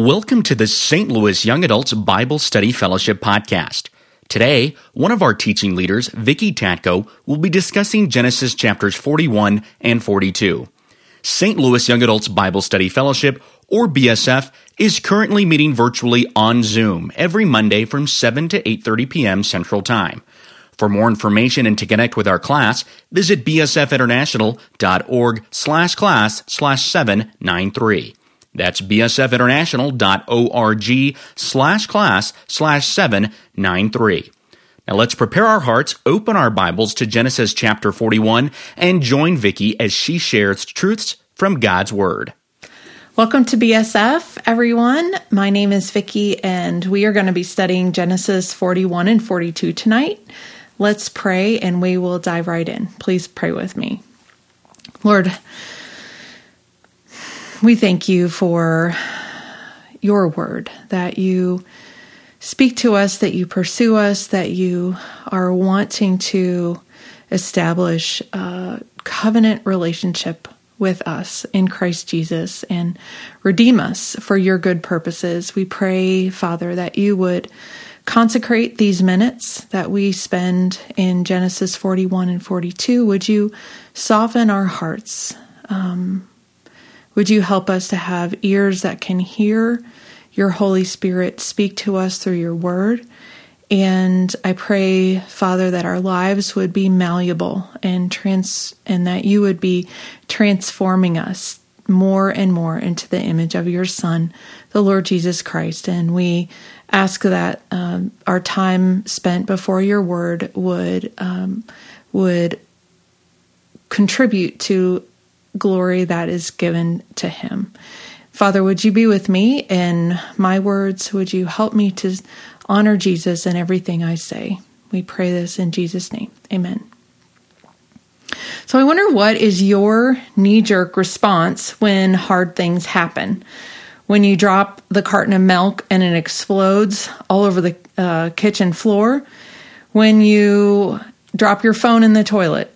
Welcome to the St. Louis Young Adults Bible Study Fellowship podcast. Today, one of our teaching leaders, Vicky Tatko, will be discussing Genesis chapters 41 and 42. St. Louis Young Adults Bible Study Fellowship, or BSF, is currently meeting virtually on Zoom every Monday from 7 to 8:30 p.m. Central Time. For more information and to connect with our class, visit bsfinternational.org/class/793. That's bsfinternational.org slash class slash 793. Now let's prepare our hearts, open our Bibles to Genesis chapter 41, and join Vicki as she shares truths from God's Word. Welcome to BSF, everyone. My name is Vicki, and we are going to be studying Genesis 41 and 42 tonight. Let's pray, and we will dive right in. Please pray with me. Lord, we thank you for your word, that you speak to us, that you pursue us, that you are wanting to establish a covenant relationship with us in Christ Jesus and redeem us for your good purposes. We pray, Father, that you would consecrate these minutes that we spend in Genesis 41 and 42. Would you soften our hearts? Um, would you help us to have ears that can hear your Holy Spirit speak to us through your word? And I pray, Father, that our lives would be malleable and trans and that you would be transforming us more and more into the image of your Son, the Lord Jesus Christ. And we ask that um, our time spent before your word would um, would contribute to glory that is given to him. Father, would you be with me in my words? Would you help me to honor Jesus in everything I say? We pray this in Jesus' name. Amen. So I wonder what is your knee jerk response when hard things happen? When you drop the carton of milk and it explodes all over the uh, kitchen floor? When you drop your phone in the toilet?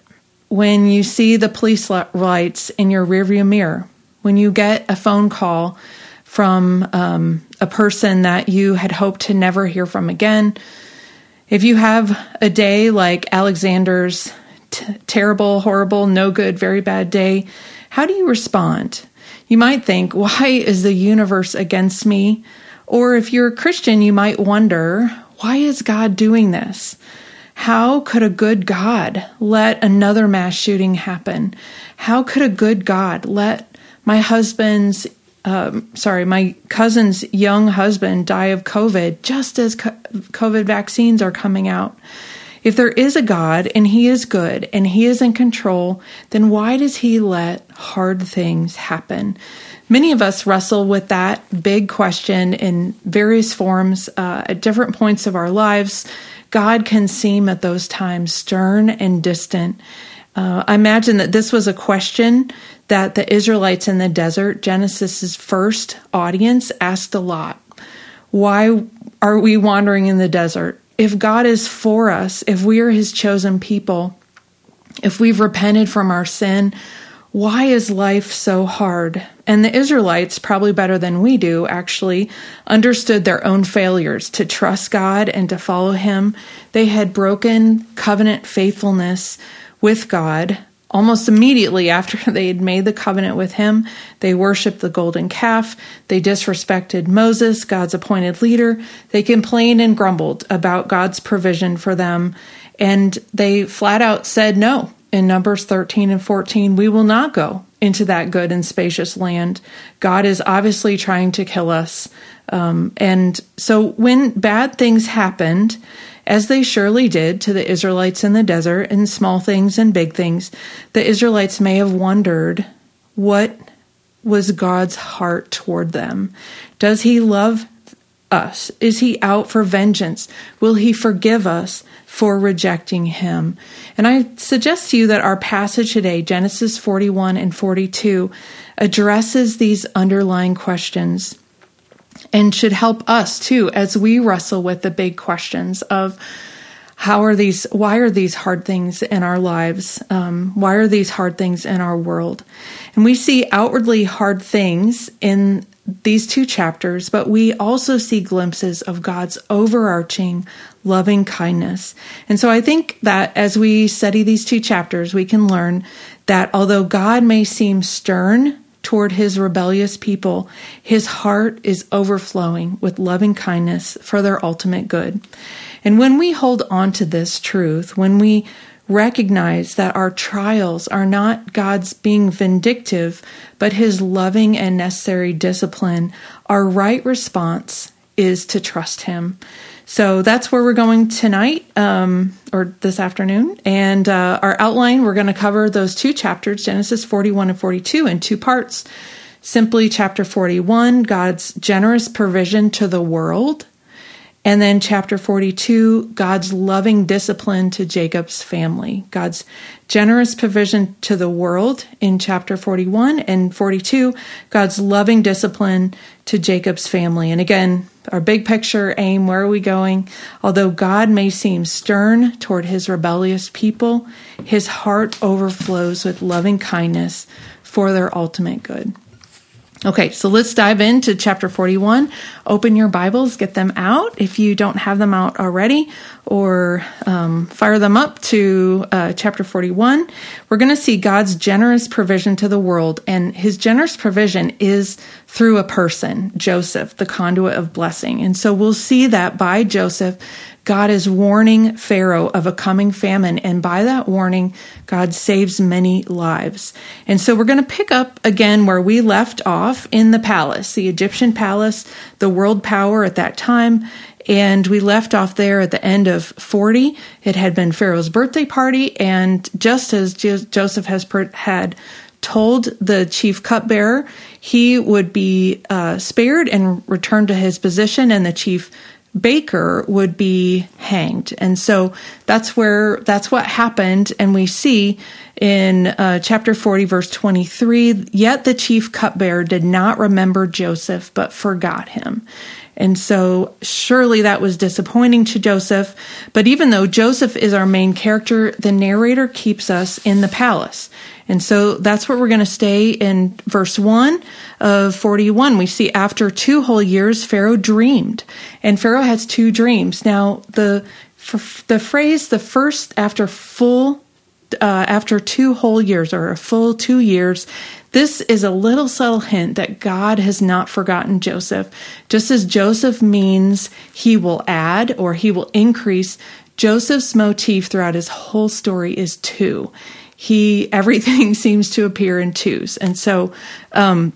When you see the police lights in your rearview mirror, when you get a phone call from um, a person that you had hoped to never hear from again, if you have a day like Alexander's t- terrible, horrible, no good, very bad day, how do you respond? You might think, why is the universe against me? Or if you're a Christian, you might wonder, why is God doing this? How could a good God let another mass shooting happen? How could a good God let my husband's, um, sorry, my cousin's young husband die of COVID just as COVID vaccines are coming out? If there is a God and He is good and He is in control, then why does He let hard things happen? Many of us wrestle with that big question in various forms uh, at different points of our lives. God can seem at those times stern and distant. Uh, I imagine that this was a question that the Israelites in the desert, Genesis's first audience, asked a lot. Why are we wandering in the desert? If God is for us, if we are his chosen people, if we've repented from our sin, why is life so hard? And the Israelites, probably better than we do, actually understood their own failures to trust God and to follow Him. They had broken covenant faithfulness with God almost immediately after they had made the covenant with Him. They worshiped the golden calf. They disrespected Moses, God's appointed leader. They complained and grumbled about God's provision for them. And they flat out said no in Numbers 13 and 14, we will not go into that good and spacious land. God is obviously trying to kill us. Um, and so when bad things happened, as they surely did to the Israelites in the desert, and small things and big things, the Israelites may have wondered what was God's heart toward them. Does he love us? Is he out for vengeance? Will he forgive us for rejecting him? And I suggest to you that our passage today, Genesis 41 and 42, addresses these underlying questions and should help us too as we wrestle with the big questions of how are these why are these hard things in our lives um, why are these hard things in our world and we see outwardly hard things in these two chapters, but we also see glimpses of God's overarching loving kindness. And so I think that as we study these two chapters, we can learn that although God may seem stern toward his rebellious people, his heart is overflowing with loving kindness for their ultimate good. And when we hold on to this truth, when we recognize that our trials are not God's being vindictive, but his loving and necessary discipline, our right response is to trust him. So that's where we're going tonight um, or this afternoon. And uh, our outline, we're going to cover those two chapters, Genesis 41 and 42, in two parts. Simply, chapter 41, God's generous provision to the world. And then chapter 42, God's loving discipline to Jacob's family. God's generous provision to the world in chapter 41 and 42, God's loving discipline to Jacob's family. And again, our big picture aim where are we going? Although God may seem stern toward his rebellious people, his heart overflows with loving kindness for their ultimate good. Okay, so let's dive into chapter 41. Open your Bibles, get them out if you don't have them out already, or um, fire them up to uh, chapter 41. We're going to see God's generous provision to the world, and his generous provision is through a person, Joseph, the conduit of blessing. And so we'll see that by Joseph, God is warning Pharaoh of a coming famine, and by that warning, God saves many lives. And so we're going to pick up again where we left off in the palace, the Egyptian palace, the world power at that time. And we left off there at the end of 40. It had been Pharaoh's birthday party, and just as Joseph has had told the chief cupbearer he would be uh, spared and returned to his position, and the chief baker would be hanged. And so that's where that's what happened. And we see in uh, chapter 40, verse 23 yet the chief cupbearer did not remember Joseph, but forgot him. And so surely that was disappointing to Joseph. But even though Joseph is our main character, the narrator keeps us in the palace. And so that's where we're going to stay in verse 1 of 41. We see after two whole years, Pharaoh dreamed. And Pharaoh has two dreams. Now, the, the phrase, the first after full, uh, after two whole years or a full two years, this is a little subtle hint that God has not forgotten Joseph. Just as Joseph means he will add or he will increase, Joseph's motif throughout his whole story is two he everything seems to appear in twos. And so um,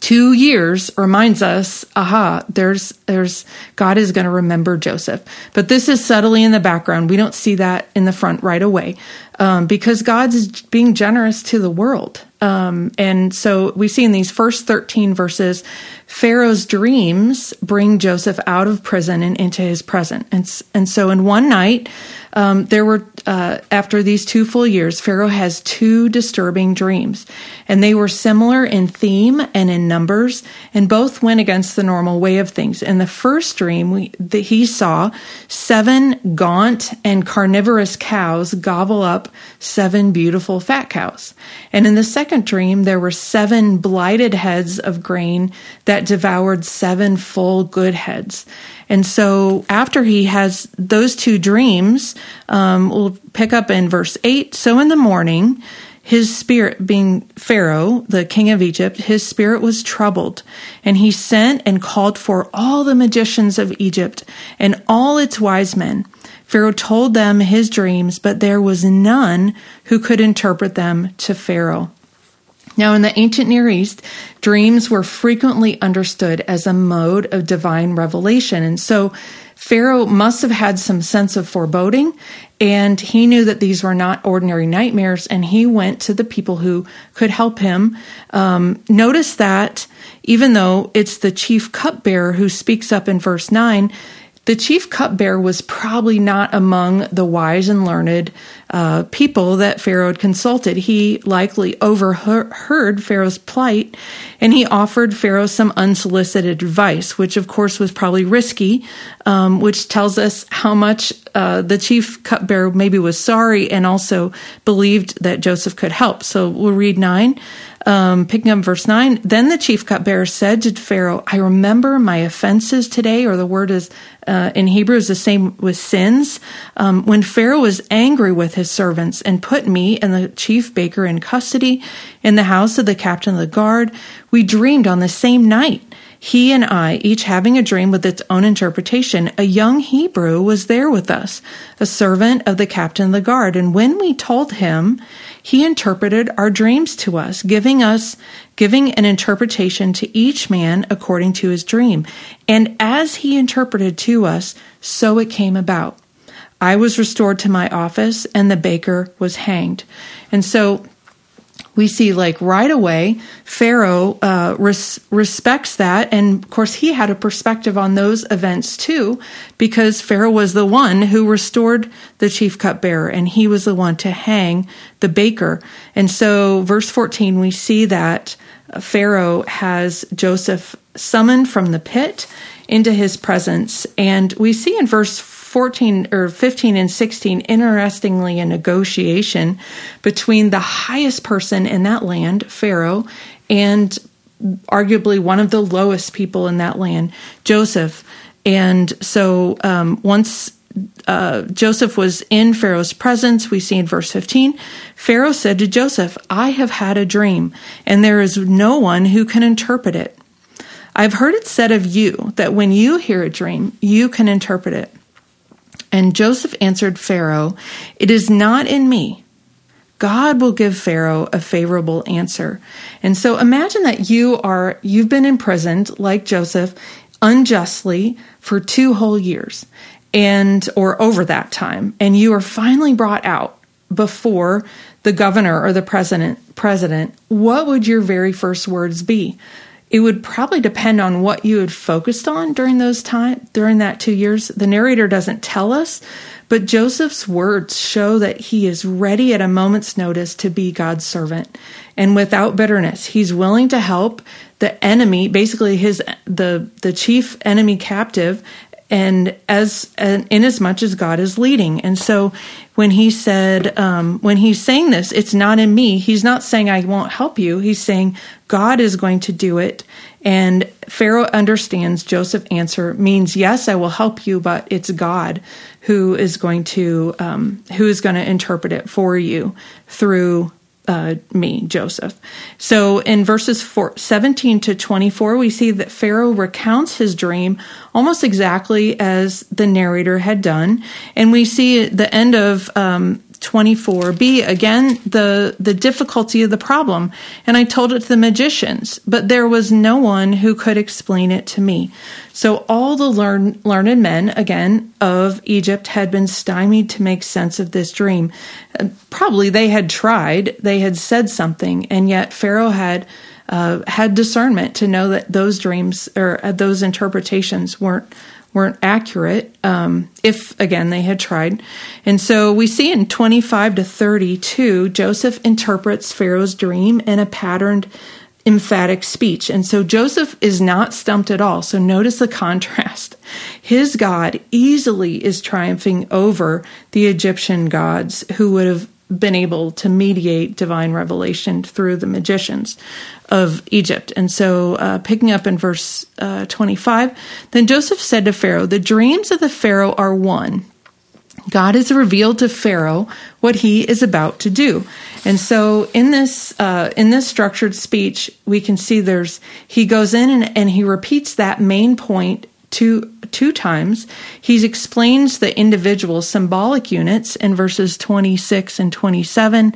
two years reminds us aha there's there's god is going to remember joseph. But this is subtly in the background. We don't see that in the front right away um, because god's being generous to the world. Um, and so we see in these first 13 verses pharaoh's dreams bring joseph out of prison and into his present and, and so in one night um, there were, uh, after these two full years, Pharaoh has two disturbing dreams, and they were similar in theme and in numbers, and both went against the normal way of things. In the first dream, we, the, he saw seven gaunt and carnivorous cows gobble up seven beautiful fat cows. And in the second dream, there were seven blighted heads of grain that devoured seven full good heads. And so after he has those two dreams, um, we'll pick up in verse 8. So in the morning, his spirit, being Pharaoh, the king of Egypt, his spirit was troubled, and he sent and called for all the magicians of Egypt and all its wise men. Pharaoh told them his dreams, but there was none who could interpret them to Pharaoh. Now, in the ancient Near East, dreams were frequently understood as a mode of divine revelation. And so Pharaoh must have had some sense of foreboding, and he knew that these were not ordinary nightmares, and he went to the people who could help him. Um, notice that even though it's the chief cupbearer who speaks up in verse 9, the chief cupbearer was probably not among the wise and learned uh, people that Pharaoh had consulted. He likely overheard Pharaoh's plight and he offered Pharaoh some unsolicited advice, which of course was probably risky, um, which tells us how much uh, the chief cupbearer maybe was sorry and also believed that Joseph could help. So we'll read nine, um, picking up verse nine. Then the chief cupbearer said to Pharaoh, "I remember my offenses today." Or the word is uh, in Hebrew is the same with sins. Um, when Pharaoh was angry with his servants and put me and the chief baker in custody in the house of the captain of the guard, we dreamed on the same night he and I, each having a dream with its own interpretation, a young Hebrew was there with us, a servant of the captain of the guard. And when we told him, he interpreted our dreams to us, giving us, giving an interpretation to each man according to his dream. And as he interpreted to us, so it came about. I was restored to my office and the baker was hanged. And so we see like right away pharaoh uh, res- respects that. And of course he had a perspective on those events too because pharaoh was the one who restored the chief cupbearer and he was the one to hang the baker. And so verse 14 we see that pharaoh has joseph summoned from the pit into his presence. And we see in verse 14 or 15 and 16, interestingly, a negotiation between the highest person in that land, Pharaoh, and arguably one of the lowest people in that land, Joseph. And so um, once uh, Joseph was in Pharaoh's presence, we see in verse 15, Pharaoh said to Joseph, I have had a dream, and there is no one who can interpret it. I've heard it said of you that when you hear a dream, you can interpret it. And Joseph answered Pharaoh, It is not in me. God will give Pharaoh a favorable answer. And so imagine that you are you've been imprisoned like Joseph unjustly for two whole years and or over that time and you are finally brought out before the governor or the president president what would your very first words be it would probably depend on what you had focused on during those time during that 2 years. The narrator doesn't tell us, but Joseph's words show that he is ready at a moment's notice to be God's servant and without bitterness. He's willing to help the enemy, basically his the the chief enemy captive and as and in as much as God is leading. And so when he said, um, when he's saying this, it's not in me. He's not saying I won't help you. He's saying God is going to do it. And Pharaoh understands Joseph's answer means, yes, I will help you, but it's God who is going to, um, who is going to interpret it for you through uh, me, Joseph. So in verses four, 17 to 24, we see that Pharaoh recounts his dream almost exactly as the narrator had done. And we see the end of um, 24b again the the difficulty of the problem. And i told it to the magicians but there was no one who could explain it to me. So all the learn, learned men again of egypt had been stymied to make sense of this dream. Probably they had tried they had said something and yet pharaoh had uh, had discernment to know that those dreams or uh, those interpretations weren't weren't accurate um, if again they had tried. And so we see in 25 to 32 joseph interprets pharaoh's dream in a patterned emphatic speech. And so joseph is not stumped at all. So notice the contrast. His god easily is triumphing over the egyptian gods who would have been able to mediate divine revelation through the magicians of Egypt. And so, uh, picking up in verse uh, 25, then Joseph said to Pharaoh, The dreams of the Pharaoh are one. God has revealed to Pharaoh what he is about to do. And so in this uh, in this structured speech, we can see there's he goes in and, and he repeats that main point two two times. He explains the individual symbolic units in verses 26 and 27.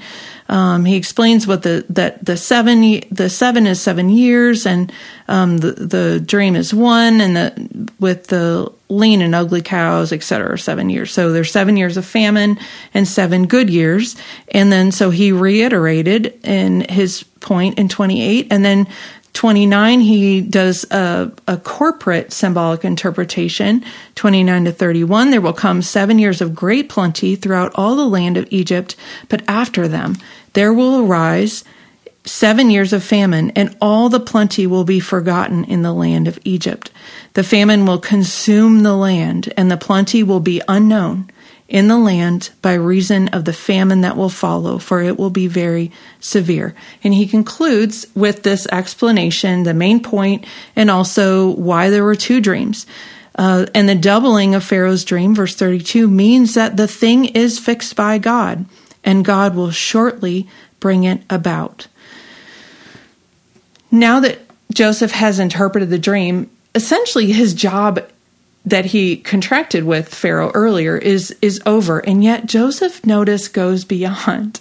Um, he explains what the that the seven the seven is seven years, and um, the the dream is one, and the with the lean and ugly cows, etc. Seven years. So there's seven years of famine and seven good years, and then so he reiterated in his point in 28, and then 29, he does a, a, corporate symbolic interpretation. 29 to 31, there will come seven years of great plenty throughout all the land of Egypt, but after them there will arise seven years of famine, and all the plenty will be forgotten in the land of Egypt. The famine will consume the land, and the plenty will be unknown in the land by reason of the famine that will follow, for it will be very severe. And he concludes with this explanation, the main point, and also why there were two dreams. Uh, and the doubling of Pharaoh's dream, verse 32, means that the thing is fixed by God, and God will shortly bring it about. Now that Joseph has interpreted the dream, essentially his job that he contracted with Pharaoh earlier is is over. And yet Joseph notice goes beyond.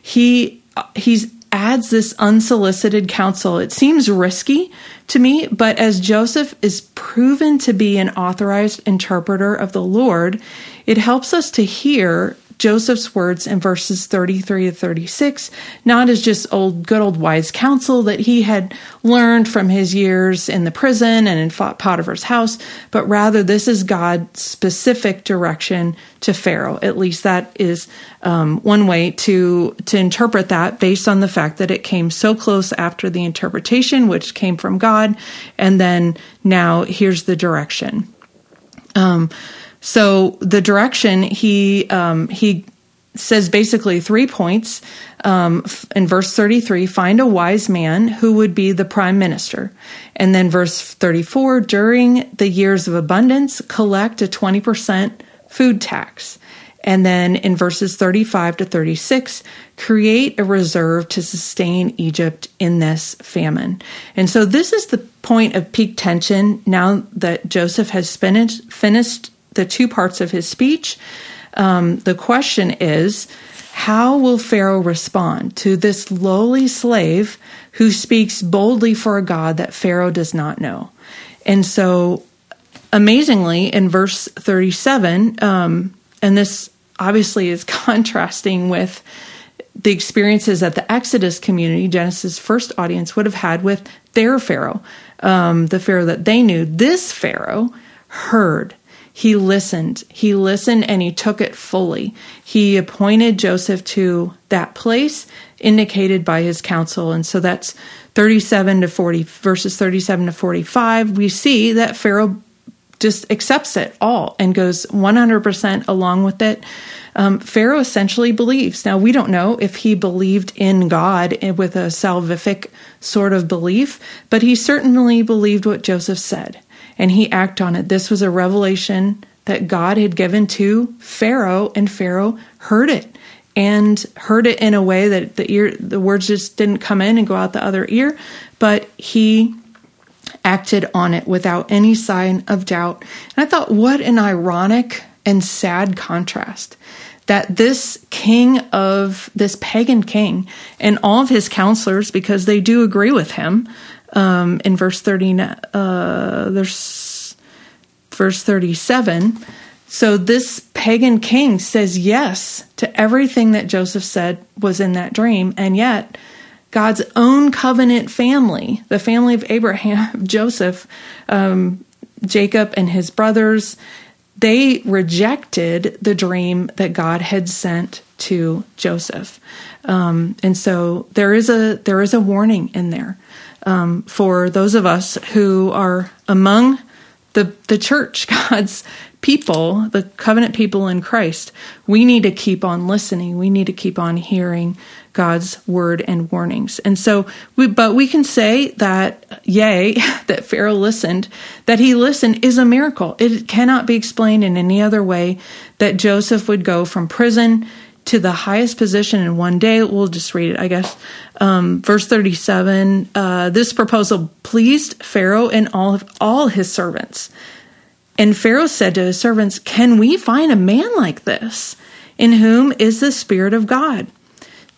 He he's adds this unsolicited counsel. It seems risky to me but as Joseph is proven to be an authorized interpreter of the Lord it helps us to hear Joseph's words in verses 33 to 36, not as just old, good old wise counsel that he had learned from his years in the prison and in Potiphar's house, but rather this is God's specific direction to Pharaoh. At least that is um, one way to to interpret that, based on the fact that it came so close after the interpretation, which came from God, and then now here's the direction. Um, so the direction he um, he says basically three points um, in verse 33 find a wise man who would be the prime minister. And then verse 34 during the years of abundance collect a 20% food tax. And then in verses 35 to 36 create a reserve to sustain egypt in this famine. And so this is the point of peak tension now that joseph has finished, finished the two parts of his speech. Um, the question is, how will Pharaoh respond to this lowly slave who speaks boldly for a God that Pharaoh does not know? And so, amazingly, in verse 37, um, and this obviously is contrasting with the experiences that the Exodus community, Genesis' first audience, would have had with their Pharaoh, um, the Pharaoh that they knew. This Pharaoh heard he listened. He listened and he took it fully. He appointed Joseph to that place indicated by his counsel. And so that's 37 to 40, verses 37 to 45. We see that Pharaoh just accepts it all and goes 100% along with it. Um, Pharaoh essentially believes. Now, we don't know if he believed in God with a salvific sort of belief, but he certainly believed what Joseph said and he acted on it. This was a revelation that God had given to Pharaoh, and Pharaoh heard it and heard it in a way that the ear the words just didn't come in and go out the other ear, but he acted on it without any sign of doubt. And I thought, what an ironic and sad contrast that this king of this pagan king and all of his counselors, because they do agree with him, um, in verse 30, uh, there's verse 37. So this pagan king says yes to everything that Joseph said was in that dream, and yet God's own covenant family, the family of Abraham, Joseph, um, Jacob, and his brothers, they rejected the dream that God had sent to Joseph, um, and so there is a there is a warning in there um, for those of us who are among the the church, God's people, the covenant people in Christ. We need to keep on listening. We need to keep on hearing God's word and warnings. And so, we, but we can say that, yay, that Pharaoh listened, that he listened is a miracle. It cannot be explained in any other way that Joseph would go from prison to the highest position in one day. We'll just read it, I guess. Um, verse 37 uh, This proposal pleased Pharaoh and all, of, all his servants. And Pharaoh said to his servants, Can we find a man like this, in whom is the Spirit of God?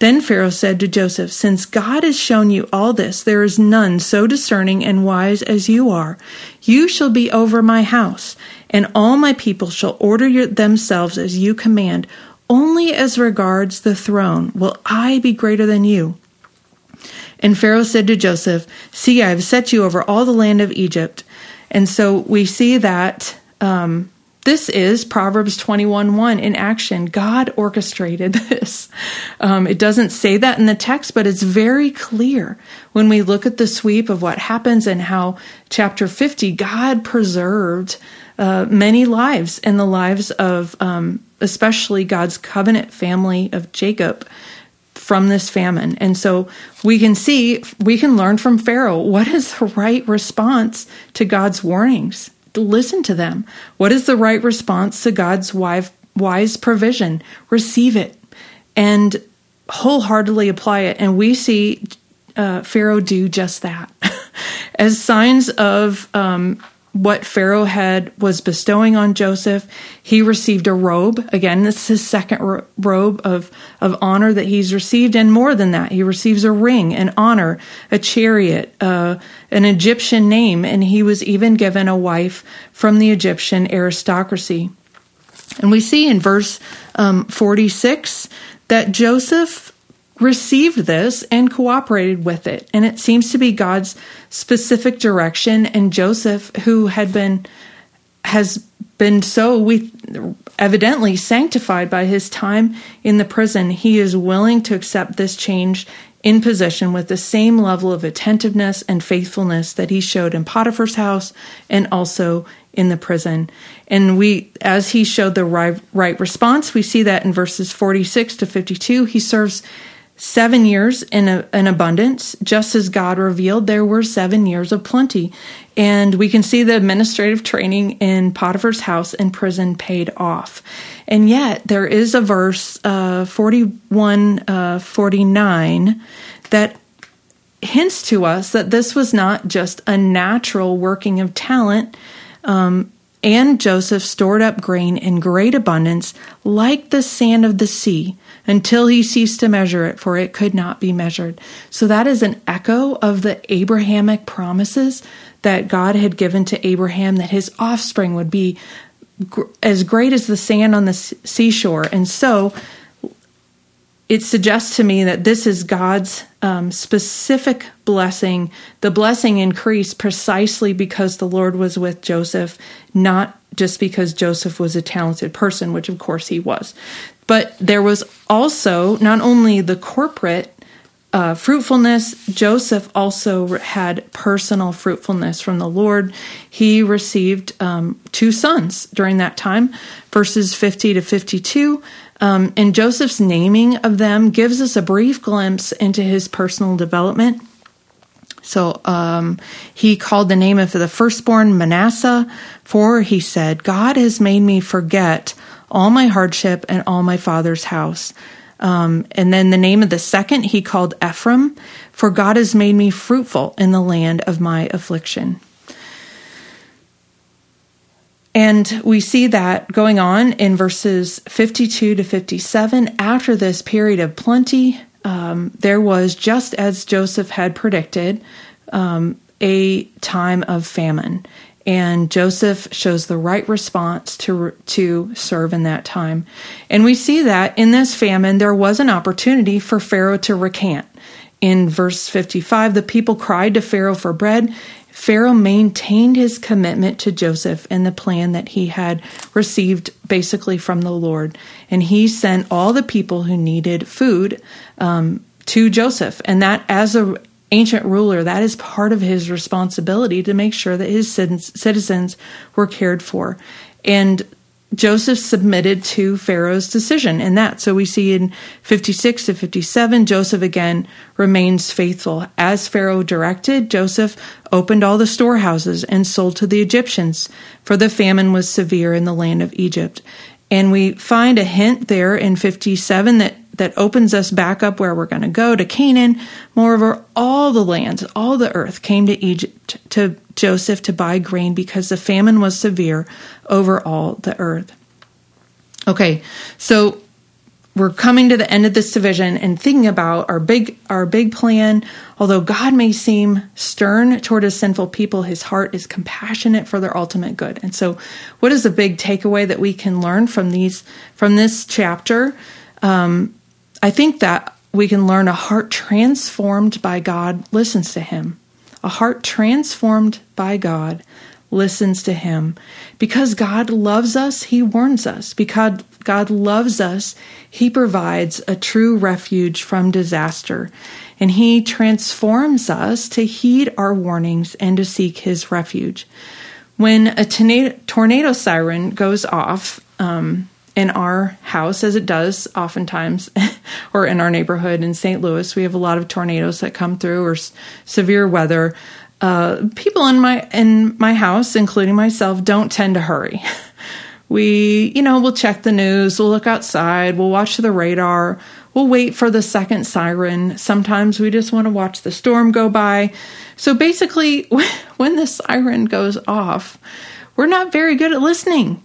Then Pharaoh said to Joseph, Since God has shown you all this, there is none so discerning and wise as you are. You shall be over my house, and all my people shall order your, themselves as you command. Only as regards the throne will I be greater than you. And Pharaoh said to Joseph, See, I have set you over all the land of Egypt. And so we see that um, this is Proverbs 21 1 in action. God orchestrated this. Um, it doesn't say that in the text, but it's very clear when we look at the sweep of what happens and how chapter 50, God preserved uh, many lives and the lives of um, especially God's covenant family of Jacob, from this famine. And so we can see, we can learn from Pharaoh what is the right response to God's warnings. Listen to them. What is the right response to God's wise provision? Receive it and wholeheartedly apply it. And we see uh, Pharaoh do just that. As signs of um, what Pharaoh had was bestowing on Joseph. He received a robe. Again, this is his second ro- robe of, of honor that he's received, and more than that, he receives a ring, an honor, a chariot, uh, an Egyptian name, and he was even given a wife from the Egyptian aristocracy. And we see in verse um, 46 that Joseph received this and cooperated with it. And it seems to be God's specific direction. And Joseph, who had been, has been so we evidently sanctified by his time in the prison, he is willing to accept this change in position with the same level of attentiveness and faithfulness that he showed in Potiphar's house and also in the prison. And we, as he showed the right, right response, we see that in verses 46 to 52, he serves seven years in, a, in abundance, just as God revealed there were seven years of plenty. And we can see the administrative training in Potiphar's house and prison paid off. And yet, there is a verse, uh, 41 uh, 49, that hints to us that this was not just a natural working of talent. Um, and Joseph stored up grain in great abundance, like the sand of the sea until he ceased to measure it, for it could not be measured. So that is an echo of the Abrahamic promises that God had given to Abraham that his offspring would be as great as the sand on the seashore. And so it suggests to me that this is God's um, specific blessing. The blessing increased precisely because the Lord was with Joseph, not just because Joseph was a talented person, which of course he was. But there was also not only the corporate uh, fruitfulness, Joseph also had personal fruitfulness from the Lord. He received um, two sons during that time, verses 50 to 52. Um, and Joseph's naming of them gives us a brief glimpse into his personal development. So um, he called the name of the firstborn Manasseh, for he said, God has made me forget all my hardship and all my father's house. Um, and then the name of the second he called Ephraim, for God has made me fruitful in the land of my affliction. And we see that going on in verses 52 to 57. After this period of plenty, um, there was, just as Joseph had predicted, um, a time of famine and Joseph shows the right response to to serve in that time. And we see that in this famine there was an opportunity for Pharaoh to recant. In verse 55, the people cried to Pharaoh for bread. Pharaoh maintained his commitment to Joseph and the plan that he had received basically from the Lord. And he sent all the people who needed food um, to Joseph. And that, as an ancient ruler, that is part of his responsibility to make sure that his citizens were cared for. And Joseph submitted to Pharaoh's decision in that. So we see in 56 to 57, Joseph again remains faithful. As Pharaoh directed, Joseph opened all the storehouses and sold to the Egyptians, for the famine was severe in the land of Egypt. And we find a hint there in 57 that that opens us back up where we're going to go to Canaan. Moreover, all the lands, all the earth came to Egypt to Joseph to buy grain because the famine was severe over all the earth. Okay, so we're coming to the end of this division and thinking about our big our big plan. Although God may seem stern toward his sinful people, his heart is compassionate for their ultimate good. And so, what is the big takeaway that we can learn from these from this chapter? Um, I think that we can learn a heart transformed by God listens to Him. A heart transformed by God listens to Him. Because God loves us, He warns us. Because God loves us, He provides a true refuge from disaster. And He transforms us to heed our warnings and to seek His refuge. When a tornado, siren goes off, um, in our house, as it does oftentimes, or in our neighborhood in St. Louis, we have a lot of tornadoes that come through or s- severe weather. Uh, people in my in my house, including myself, don't tend to hurry. we, you know, we'll check the news, we'll look outside, we'll watch the radar, we'll wait for the second siren. Sometimes we just want to watch the storm go by. So basically, when the siren goes off, we're not very good at listening.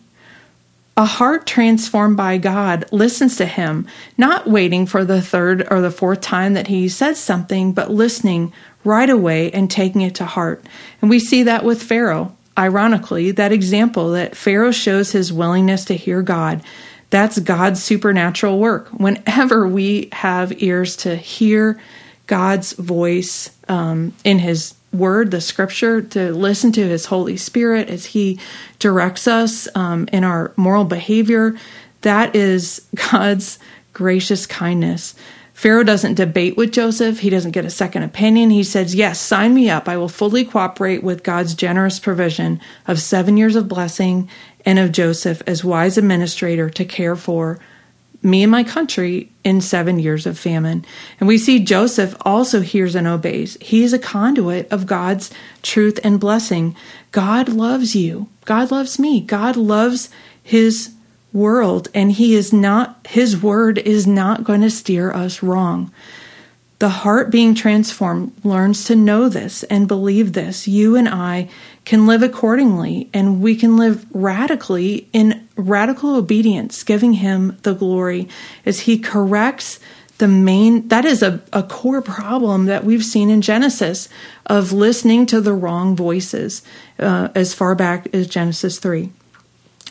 A heart transformed by God listens to Him, not waiting for the third or the fourth time that He says something, but listening right away and taking it to heart. And we see that with Pharaoh. Ironically, that example that Pharaoh shows his willingness to hear God, that's God's supernatural work. Whenever we have ears to hear God's voice um, in His word, the scripture, to listen to his Holy Spirit as he directs us um, in our moral behavior. That is God's gracious kindness. Pharaoh doesn't debate with Joseph. He doesn't get a second opinion. He says, Yes, sign me up. I will fully cooperate with God's generous provision of seven years of blessing and of Joseph as wise administrator to care for me and my country in seven years of famine. And we see Joseph also hears and obeys. He is a conduit of God's truth and blessing. God loves you. God loves me. God loves his world, and he is not, his word is not going to steer us wrong. The heart being transformed learns to know this and believe this. You and I can live accordingly, and we can live radically in radical obedience, giving Him the glory as He corrects the main. That is a, a core problem that we've seen in Genesis of listening to the wrong voices uh, as far back as Genesis 3.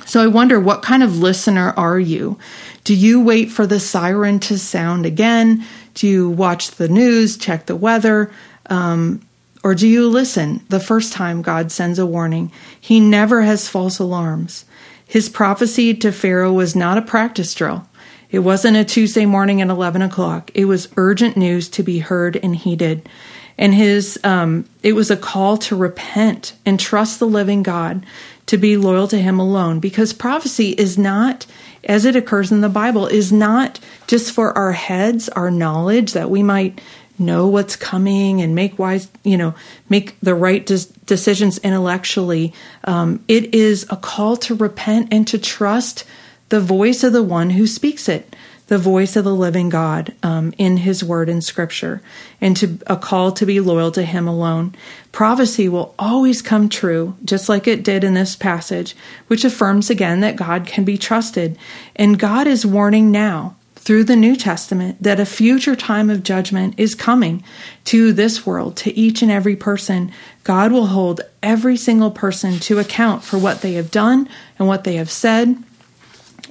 So I wonder what kind of listener are you? Do you wait for the siren to sound again? Do you watch the news, check the weather? Um, or do you listen the first time God sends a warning? He never has false alarms. His prophecy to Pharaoh was not a practice drill. It wasn't a Tuesday morning at 11 o'clock. It was urgent news to be heard and heeded. And his, um, it was a call to repent and trust the living God, to be loyal to him alone, because prophecy is not, as it occurs in the Bible, is not just for our heads, our knowledge that we might know what's coming and make wise, you know, make the right des- decisions intellectually. Um, it is a call to repent and to trust the voice of the one who speaks it, the voice of the living God um, in His Word and Scripture, and to a call to be loyal to Him alone. Prophecy will always come true, just like it did in this passage, which affirms again that God can be trusted, and God is warning now through the New Testament that a future time of judgment is coming to this world, to each and every person. God will hold every single person to account for what they have done and what they have said.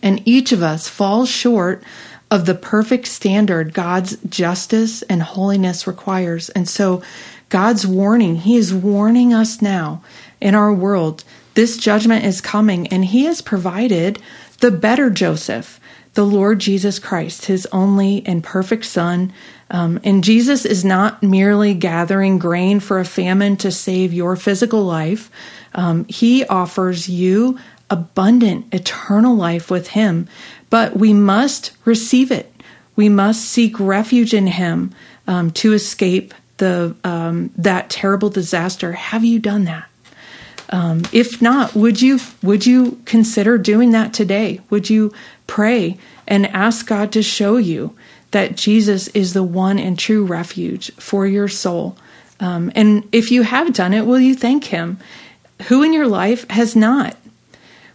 And each of us falls short of the perfect standard God's justice and holiness requires. And so, God's warning, He is warning us now in our world. This judgment is coming, and He has provided the better Joseph the Lord Jesus Christ, his only and perfect Son. Um, and Jesus is not merely gathering grain for a famine to save your physical life, um, he offers you abundant, eternal life with him. But we must receive it. We must seek refuge in him um, to escape the um, that terrible disaster. Have you done that? Um, if not, would you would you consider doing that today? Would you pray and ask God to show you that Jesus is the one and true refuge for your soul? Um, and if you have done it, will you thank Him? Who in your life has not?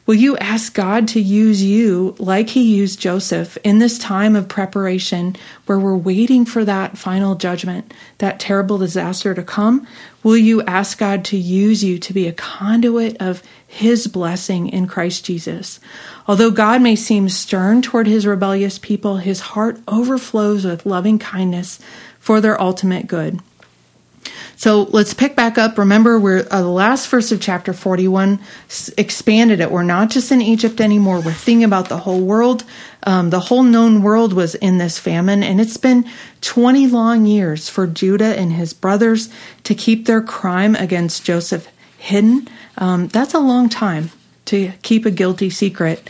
Will you ask God to use you like He used Joseph in this time of preparation where we're waiting for that final judgment, that terrible disaster to come? Will you ask God to use you to be a conduit of His blessing in Christ Jesus? Although God may seem stern toward His rebellious people, His heart overflows with loving kindness for their ultimate good. So let's pick back up. Remember, we're uh, the last verse of chapter 41 s- expanded it. We're not just in Egypt anymore. We're thinking about the whole world. Um, the whole known world was in this famine, and it's been 20 long years for Judah and his brothers to keep their crime against Joseph hidden. Um, that's a long time to keep a guilty secret.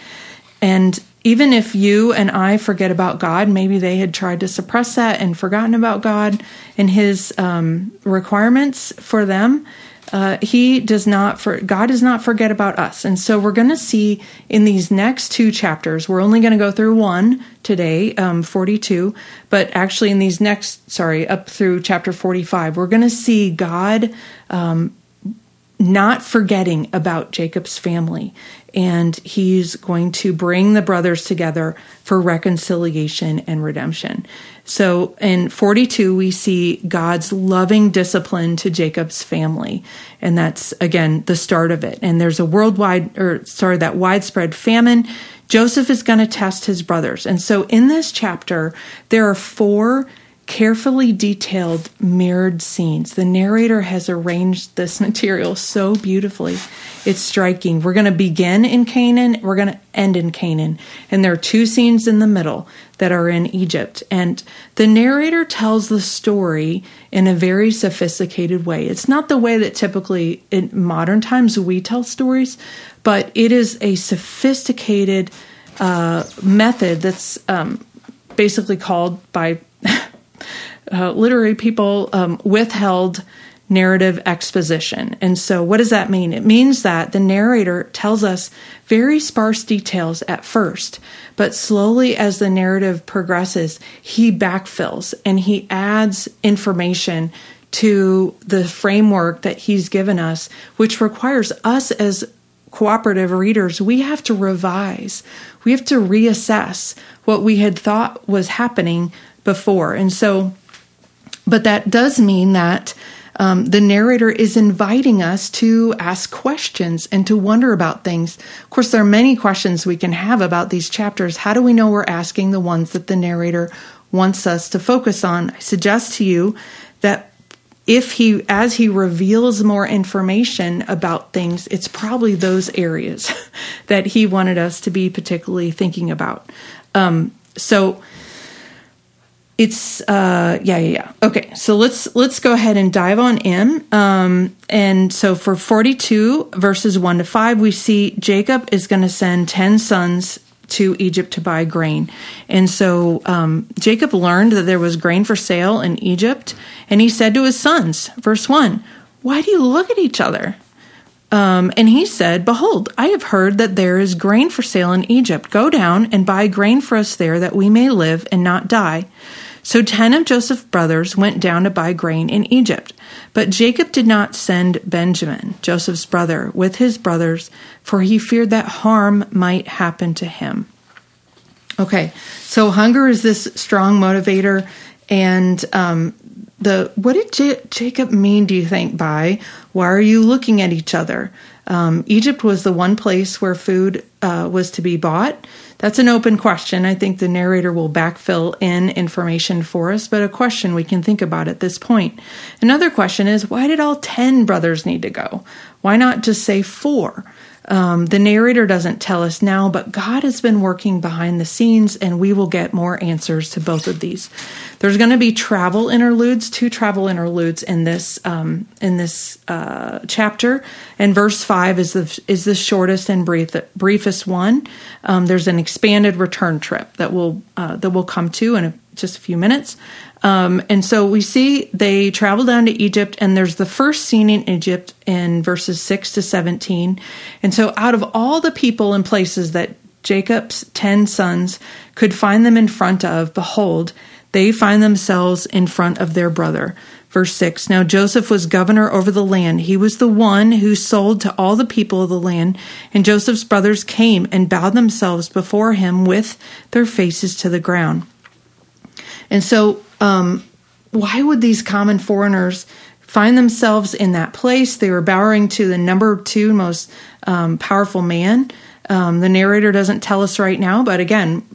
And even if you and I forget about God, maybe they had tried to suppress that and forgotten about God and His um, requirements for them. Uh, he does not for God does not forget about us, and so we're going to see in these next two chapters. We're only going to go through one today, um, forty-two, but actually in these next, sorry, up through chapter forty-five, we're going to see God um, not forgetting about Jacob's family. And he's going to bring the brothers together for reconciliation and redemption. So in 42, we see God's loving discipline to Jacob's family. And that's, again, the start of it. And there's a worldwide, or sorry, that widespread famine. Joseph is going to test his brothers. And so in this chapter, there are four carefully detailed mirrored scenes. The narrator has arranged this material so beautifully. It's striking. We're going to begin in Canaan, we're going to end in Canaan. And there are two scenes in the middle that are in Egypt. And the narrator tells the story in a very sophisticated way. It's not the way that typically in modern times we tell stories, but it is a sophisticated uh, method that's um, basically called by uh, literary people um, withheld narrative exposition. And so, what does that mean? It means that the narrator tells us very sparse details at first, but slowly as the narrative progresses, he backfills and he adds information to the framework that he's given us, which requires us as cooperative readers, we have to revise, we have to reassess what we had thought was happening before. And so, but that does mean that um, the narrator is inviting us to ask questions and to wonder about things. Of course, there are many questions we can have about these chapters. How do we know we're asking the ones that the narrator wants us to focus on? I suggest to you that if he, as he reveals more information about things, it's probably those areas that he wanted us to be particularly thinking about. Um, so, it's uh yeah yeah yeah okay so let's let's go ahead and dive on in um and so for 42 verses 1 to 5 we see jacob is going to send 10 sons to egypt to buy grain and so um, jacob learned that there was grain for sale in egypt and he said to his sons verse 1 why do you look at each other um, and he said, Behold, I have heard that there is grain for sale in Egypt. Go down and buy grain for us there, that we may live and not die. So ten of Joseph's brothers went down to buy grain in Egypt. But Jacob did not send Benjamin, Joseph's brother, with his brothers, for he feared that harm might happen to him. Okay, so hunger is this strong motivator, and um, the what did J- Jacob mean? Do you think by why are you looking at each other? Um, Egypt was the one place where food uh, was to be bought. That's an open question. I think the narrator will backfill in information for us, but a question we can think about at this point. Another question is why did all 10 brothers need to go? Why not just say four? Um, the narrator doesn't tell us now, but God has been working behind the scenes, and we will get more answers to both of these. There's going to be travel interludes, two travel interludes in this um, in this uh, chapter, and verse five is the is the shortest and brief, briefest one. Um, there's an expanded return trip that will uh, that will come to in a, just a few minutes. Um, and so we see they travel down to Egypt, and there's the first scene in Egypt in verses 6 to 17. And so, out of all the people and places that Jacob's 10 sons could find them in front of, behold, they find themselves in front of their brother. Verse 6 Now Joseph was governor over the land. He was the one who sold to all the people of the land. And Joseph's brothers came and bowed themselves before him with their faces to the ground. And so um, why would these common foreigners find themselves in that place? They were bowing to the number two most um, powerful man. Um, the narrator doesn't tell us right now, but again,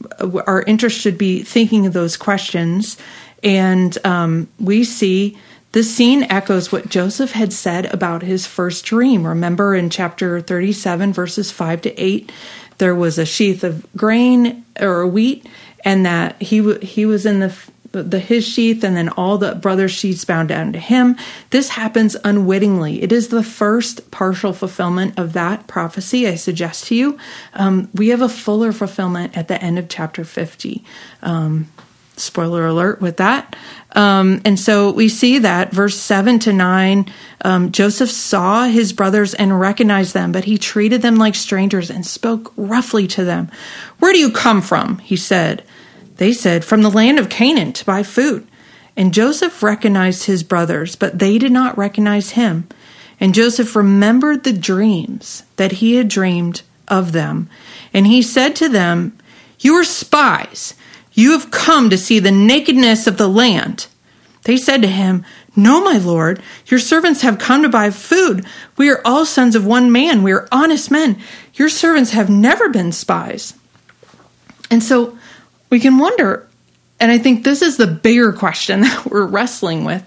our interest should be thinking of those questions. And um, we see the scene echoes what Joseph had said about his first dream. Remember in chapter 37, verses 5 to 8, there was a sheath of grain or wheat, and that he, w- he was in the the his sheath and then all the brother's sheaths bound down to him. This happens unwittingly. It is the first partial fulfillment of that prophecy. I suggest to you, um, we have a fuller fulfillment at the end of chapter fifty. Um, spoiler alert with that. Um, and so we see that verse 7 to 9, um, Joseph saw his brothers and recognized them, but he treated them like strangers and spoke roughly to them. Where do you come from? He said. They said, From the land of Canaan to buy food. And Joseph recognized his brothers, but they did not recognize him. And Joseph remembered the dreams that he had dreamed of them. And he said to them, You are spies. You have come to see the nakedness of the land. They said to him, No, my lord, your servants have come to buy food. We are all sons of one man. We are honest men. Your servants have never been spies. And so we can wonder, and I think this is the bigger question that we're wrestling with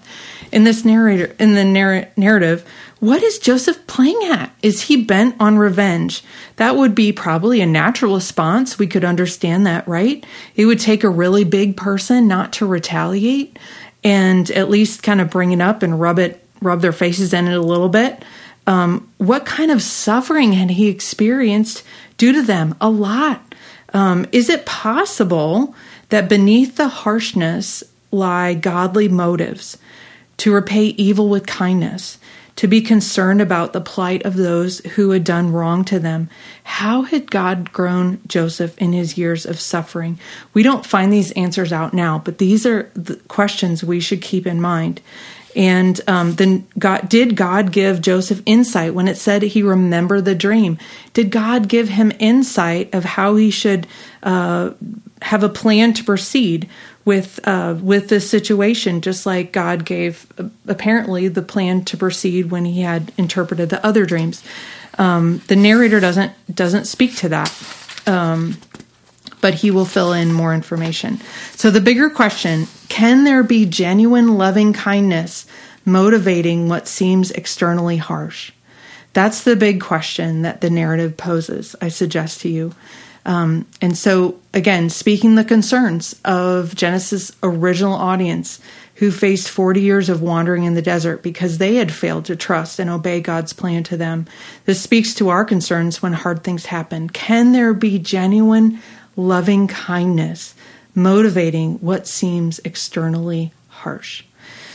in this narrator in the narr- narrative. What is Joseph playing at? Is he bent on revenge? That would be probably a natural response. We could understand that, right? It would take a really big person not to retaliate and at least kind of bring it up and rub it, rub their faces in it a little bit. Um, what kind of suffering had he experienced due to them? A lot. Um, is it possible that beneath the harshness lie godly motives to repay evil with kindness, to be concerned about the plight of those who had done wrong to them? How had God grown Joseph in his years of suffering? We don't find these answers out now, but these are the questions we should keep in mind. And um, then God did God give Joseph insight when it said he remembered the dream? Did God give him insight of how he should uh, have a plan to proceed with uh, with this situation? Just like God gave uh, apparently the plan to proceed when he had interpreted the other dreams. Um, the narrator doesn't doesn't speak to that. Um, but he will fill in more information. So, the bigger question can there be genuine loving kindness motivating what seems externally harsh? That's the big question that the narrative poses, I suggest to you. Um, and so, again, speaking the concerns of Genesis' original audience who faced 40 years of wandering in the desert because they had failed to trust and obey God's plan to them. This speaks to our concerns when hard things happen. Can there be genuine loving kindness, motivating what seems externally harsh.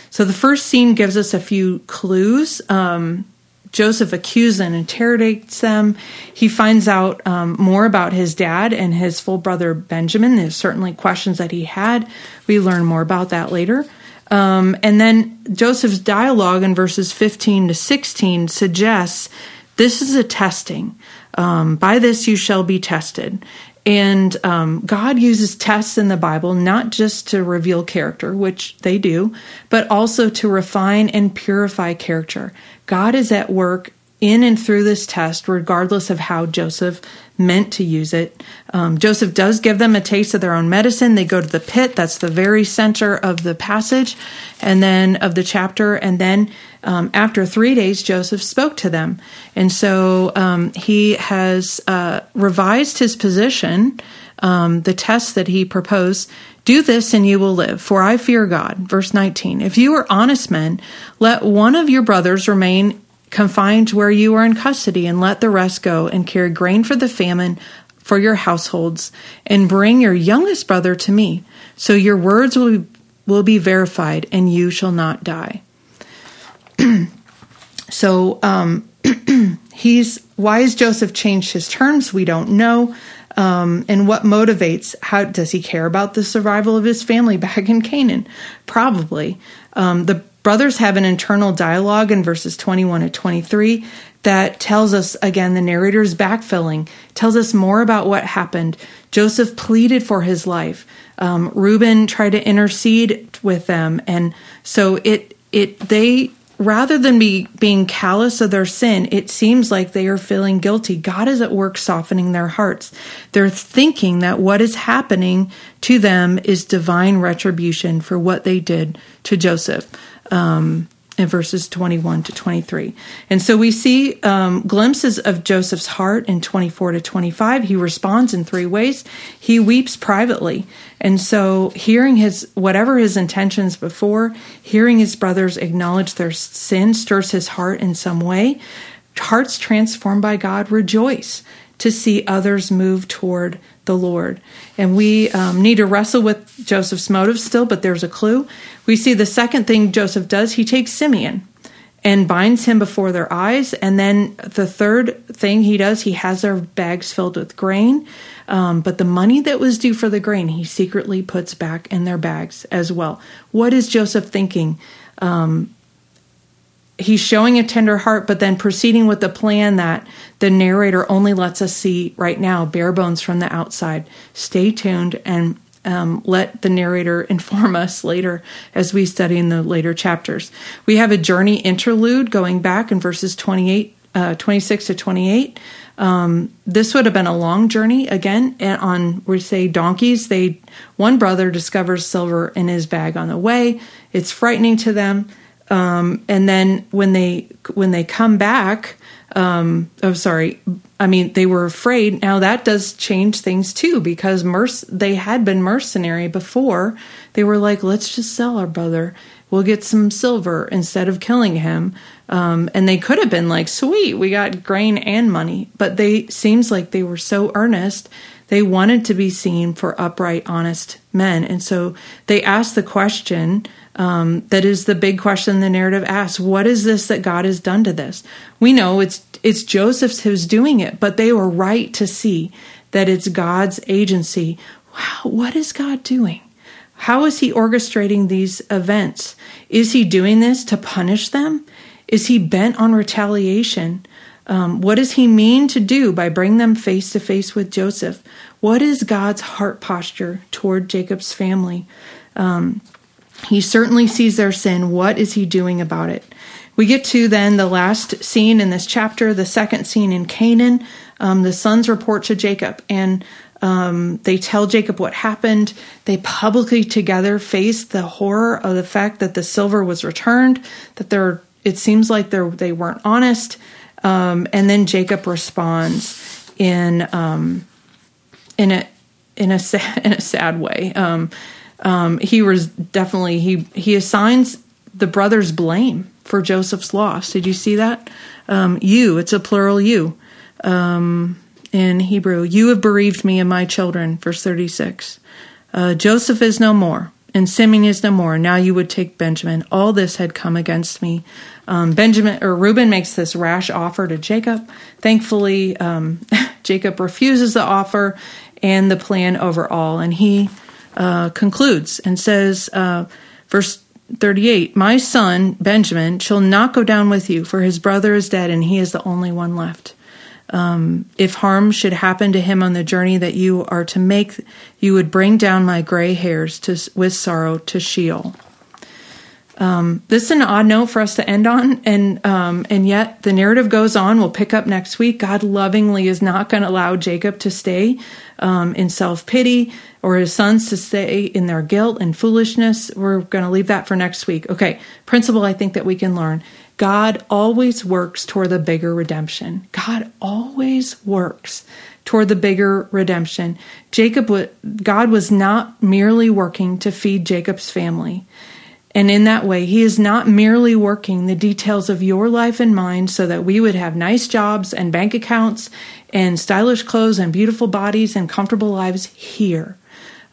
So the first scene gives us a few clues. Um, Joseph accuses and interrogates them. He finds out um, more about his dad and his full brother Benjamin. There's certainly questions that he had. We learn more about that later. Um, and then Joseph's dialogue in verses 15 to 16 suggests this is a testing. Um, by this you shall be tested. And um, God uses tests in the Bible not just to reveal character, which they do, but also to refine and purify character. God is at work in and through this test, regardless of how Joseph meant to use it. Um, Joseph does give them a taste of their own medicine. They go to the pit. That's the very center of the passage and then of the chapter. And then um, after three days, Joseph spoke to them. And so um, he has uh, revised his position, um, the test that he proposed. Do this and you will live, for I fear God. Verse 19. If you are honest men, let one of your brothers remain confined where you are in custody, and let the rest go and carry grain for the famine for your households, and bring your youngest brother to me. So your words will be, will be verified, and you shall not die. so um, he's why has Joseph changed his terms? We don't know. Um, and what motivates? How does he care about the survival of his family back in Canaan? Probably. Um, the brothers have an internal dialogue in verses 21 to 23 that tells us again the narrator's backfilling tells us more about what happened joseph pleaded for his life um, reuben tried to intercede with them and so it it they rather than be being callous of their sin it seems like they are feeling guilty. God is at work softening their hearts. They're thinking that what is happening to them is divine retribution for what they did to joseph. Um, in verses 21 to 23. And so we see um, glimpses of Joseph's heart in 24 to 25. He responds in three ways. He weeps privately. And so hearing his, whatever his intentions before, hearing his brothers acknowledge their sin stirs his heart in some way. Hearts transformed by God rejoice to see others move toward the Lord. And we um, need to wrestle with Joseph's motives still, but there's a clue. We see the second thing Joseph does, he takes Simeon and binds him before their eyes. And then the third thing he does, he has their bags filled with grain. Um, but the money that was due for the grain, he secretly puts back in their bags as well. What is Joseph thinking? Um, he's showing a tender heart, but then proceeding with the plan that the narrator only lets us see right now, bare bones from the outside. Stay tuned and um, let the narrator inform us later as we study in the later chapters. We have a journey interlude going back in verses 28, uh, 26 to 28. Um, this would have been a long journey again on we say donkeys they one brother discovers silver in his bag on the way it's frightening to them um, and then when they when they come back, um, oh sorry, I mean they were afraid. Now that does change things too because merc- they had been mercenary before. They were like, let's just sell our brother. We'll get some silver instead of killing him. Um, and they could have been like, sweet, we got grain and money. But they seems like they were so earnest. They wanted to be seen for upright, honest men. And so they asked the question um, that is the big question the narrative asks. What is this that God has done to this? We know it's it's Joseph's who's doing it, but they were right to see that it's God's agency. Wow, what is God doing? How is he orchestrating these events? Is he doing this to punish them? Is he bent on retaliation? Um, what does he mean to do by bringing them face to face with Joseph? What is God's heart posture toward Jacob's family? Um, he certainly sees their sin. What is he doing about it? We get to then the last scene in this chapter, the second scene in Canaan. Um, the sons report to Jacob and um, they tell Jacob what happened. They publicly together face the horror of the fact that the silver was returned, that they're, it seems like they're, they weren't honest. Um, and then Jacob responds in, um, in a, in a, in a sad way. Um, um, he was definitely he he assigns the brothers blame for Joseph's loss. Did you see that? Um, you, it's a plural you um, in Hebrew. You have bereaved me and my children. Verse thirty six. Uh, Joseph is no more, and Simeon is no more. Now you would take Benjamin. All this had come against me. Um, Benjamin or Reuben makes this rash offer to Jacob. Thankfully, um, Jacob refuses the offer and the plan overall, and he uh, concludes and says, uh, verse 38 My son, Benjamin, shall not go down with you, for his brother is dead, and he is the only one left. Um, if harm should happen to him on the journey that you are to make, you would bring down my gray hairs to, with sorrow to Sheol. Um, this is an odd note for us to end on, and um, and yet the narrative goes on. We'll pick up next week. God lovingly is not going to allow Jacob to stay um, in self pity or his sons to stay in their guilt and foolishness. We're going to leave that for next week. Okay, principle I think that we can learn. God always works toward the bigger redemption. God always works toward the bigger redemption. Jacob, God was not merely working to feed Jacob's family. And in that way, He is not merely working the details of your life and mine so that we would have nice jobs and bank accounts and stylish clothes and beautiful bodies and comfortable lives here.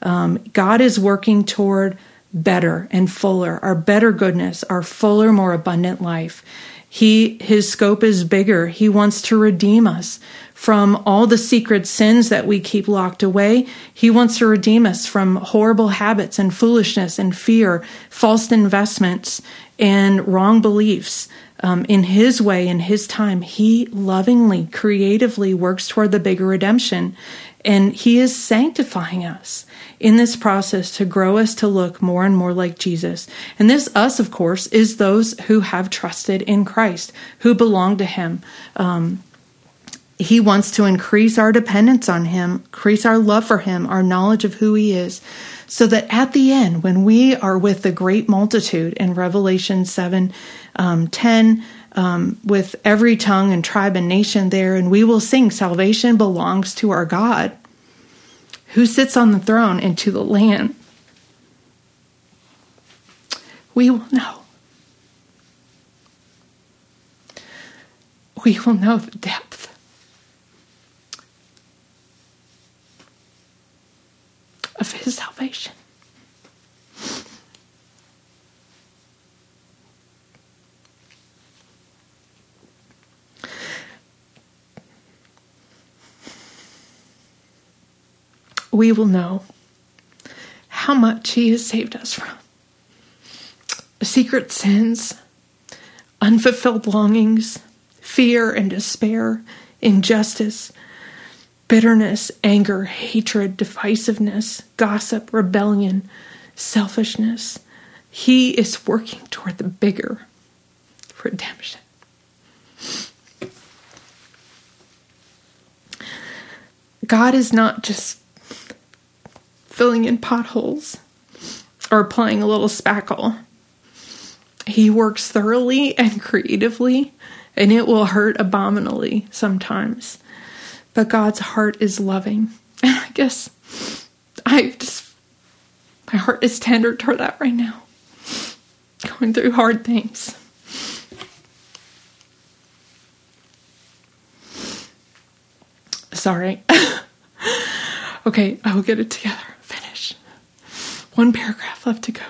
Um, God is working toward better and fuller, our better goodness, our fuller, more abundant life. He, his scope is bigger. He wants to redeem us from all the secret sins that we keep locked away. He wants to redeem us from horrible habits and foolishness and fear, false investments, and wrong beliefs. Um, in His way, in His time, He lovingly, creatively works toward the bigger redemption. And He is sanctifying us in this process to grow us to look more and more like Jesus. And this, us, of course, is those who have trusted in Christ, who belong to Him. Um, he wants to increase our dependence on Him, increase our love for Him, our knowledge of who He is, so that at the end, when we are with the great multitude in Revelation 7 um, 10, um, with every tongue and tribe and nation there, and we will sing, Salvation belongs to our God who sits on the throne and to the Lamb. We will know. We will know the depth of his salvation. We will know how much he has saved us from secret sins, unfulfilled longings, fear and despair, injustice bitterness, anger, hatred, divisiveness, gossip, rebellion, selfishness. He is working toward the bigger redemption. God is not just filling in potholes or applying a little spackle. He works thoroughly and creatively, and it will hurt abominably sometimes but God's heart is loving. And I guess I just, my heart is tender toward that right now. Going through hard things. Sorry. okay, I will get it together. Finish. One paragraph left to go.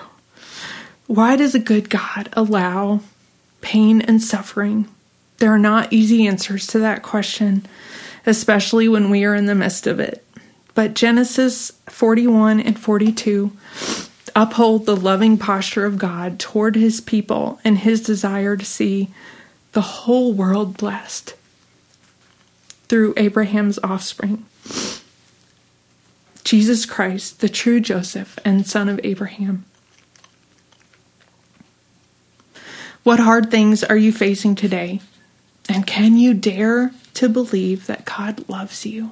Why does a good God allow pain and suffering? There are not easy answers to that question especially when we are in the midst of it. But Genesis 41 and 42 uphold the loving posture of God toward his people and his desire to see the whole world blessed through Abraham's offspring. Jesus Christ, the true Joseph and son of Abraham. What hard things are you facing today? And can you dare to believe that God loves you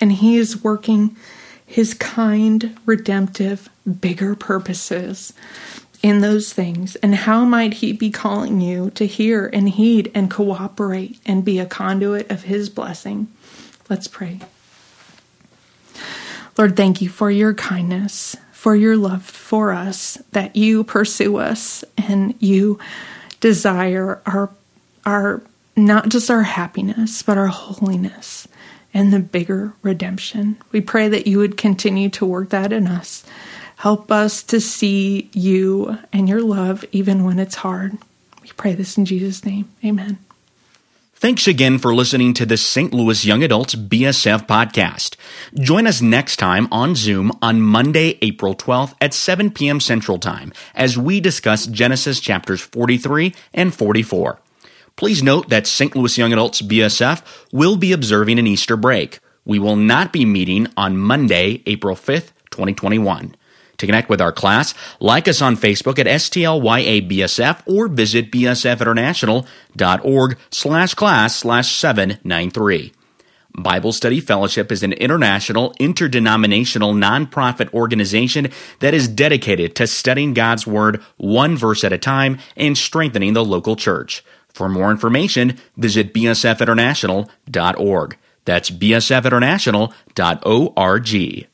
and He is working His kind, redemptive, bigger purposes in those things? And how might He be calling you to hear and heed and cooperate and be a conduit of His blessing? Let's pray. Lord, thank you for your kindness, for your love for us, that you pursue us and you desire our our not just our happiness, but our holiness and the bigger redemption. We pray that you would continue to work that in us. Help us to see you and your love even when it's hard. We pray this in Jesus' name. Amen. Thanks again for listening to the St. Louis Young Adults BSF podcast. Join us next time on Zoom on Monday, April 12th at 7 p.m. Central Time as we discuss Genesis chapters 43 and 44. Please note that St. Louis Young Adults BSF will be observing an Easter break. We will not be meeting on Monday, April 5th, 2021. To connect with our class, like us on Facebook at STLYABSF or visit bsfinternational.org slash class slash 793. Bible Study Fellowship is an international, interdenominational, nonprofit organization that is dedicated to studying God's Word one verse at a time and strengthening the local church. For more information, visit bsfinternational.org. That's bsfinternational.org.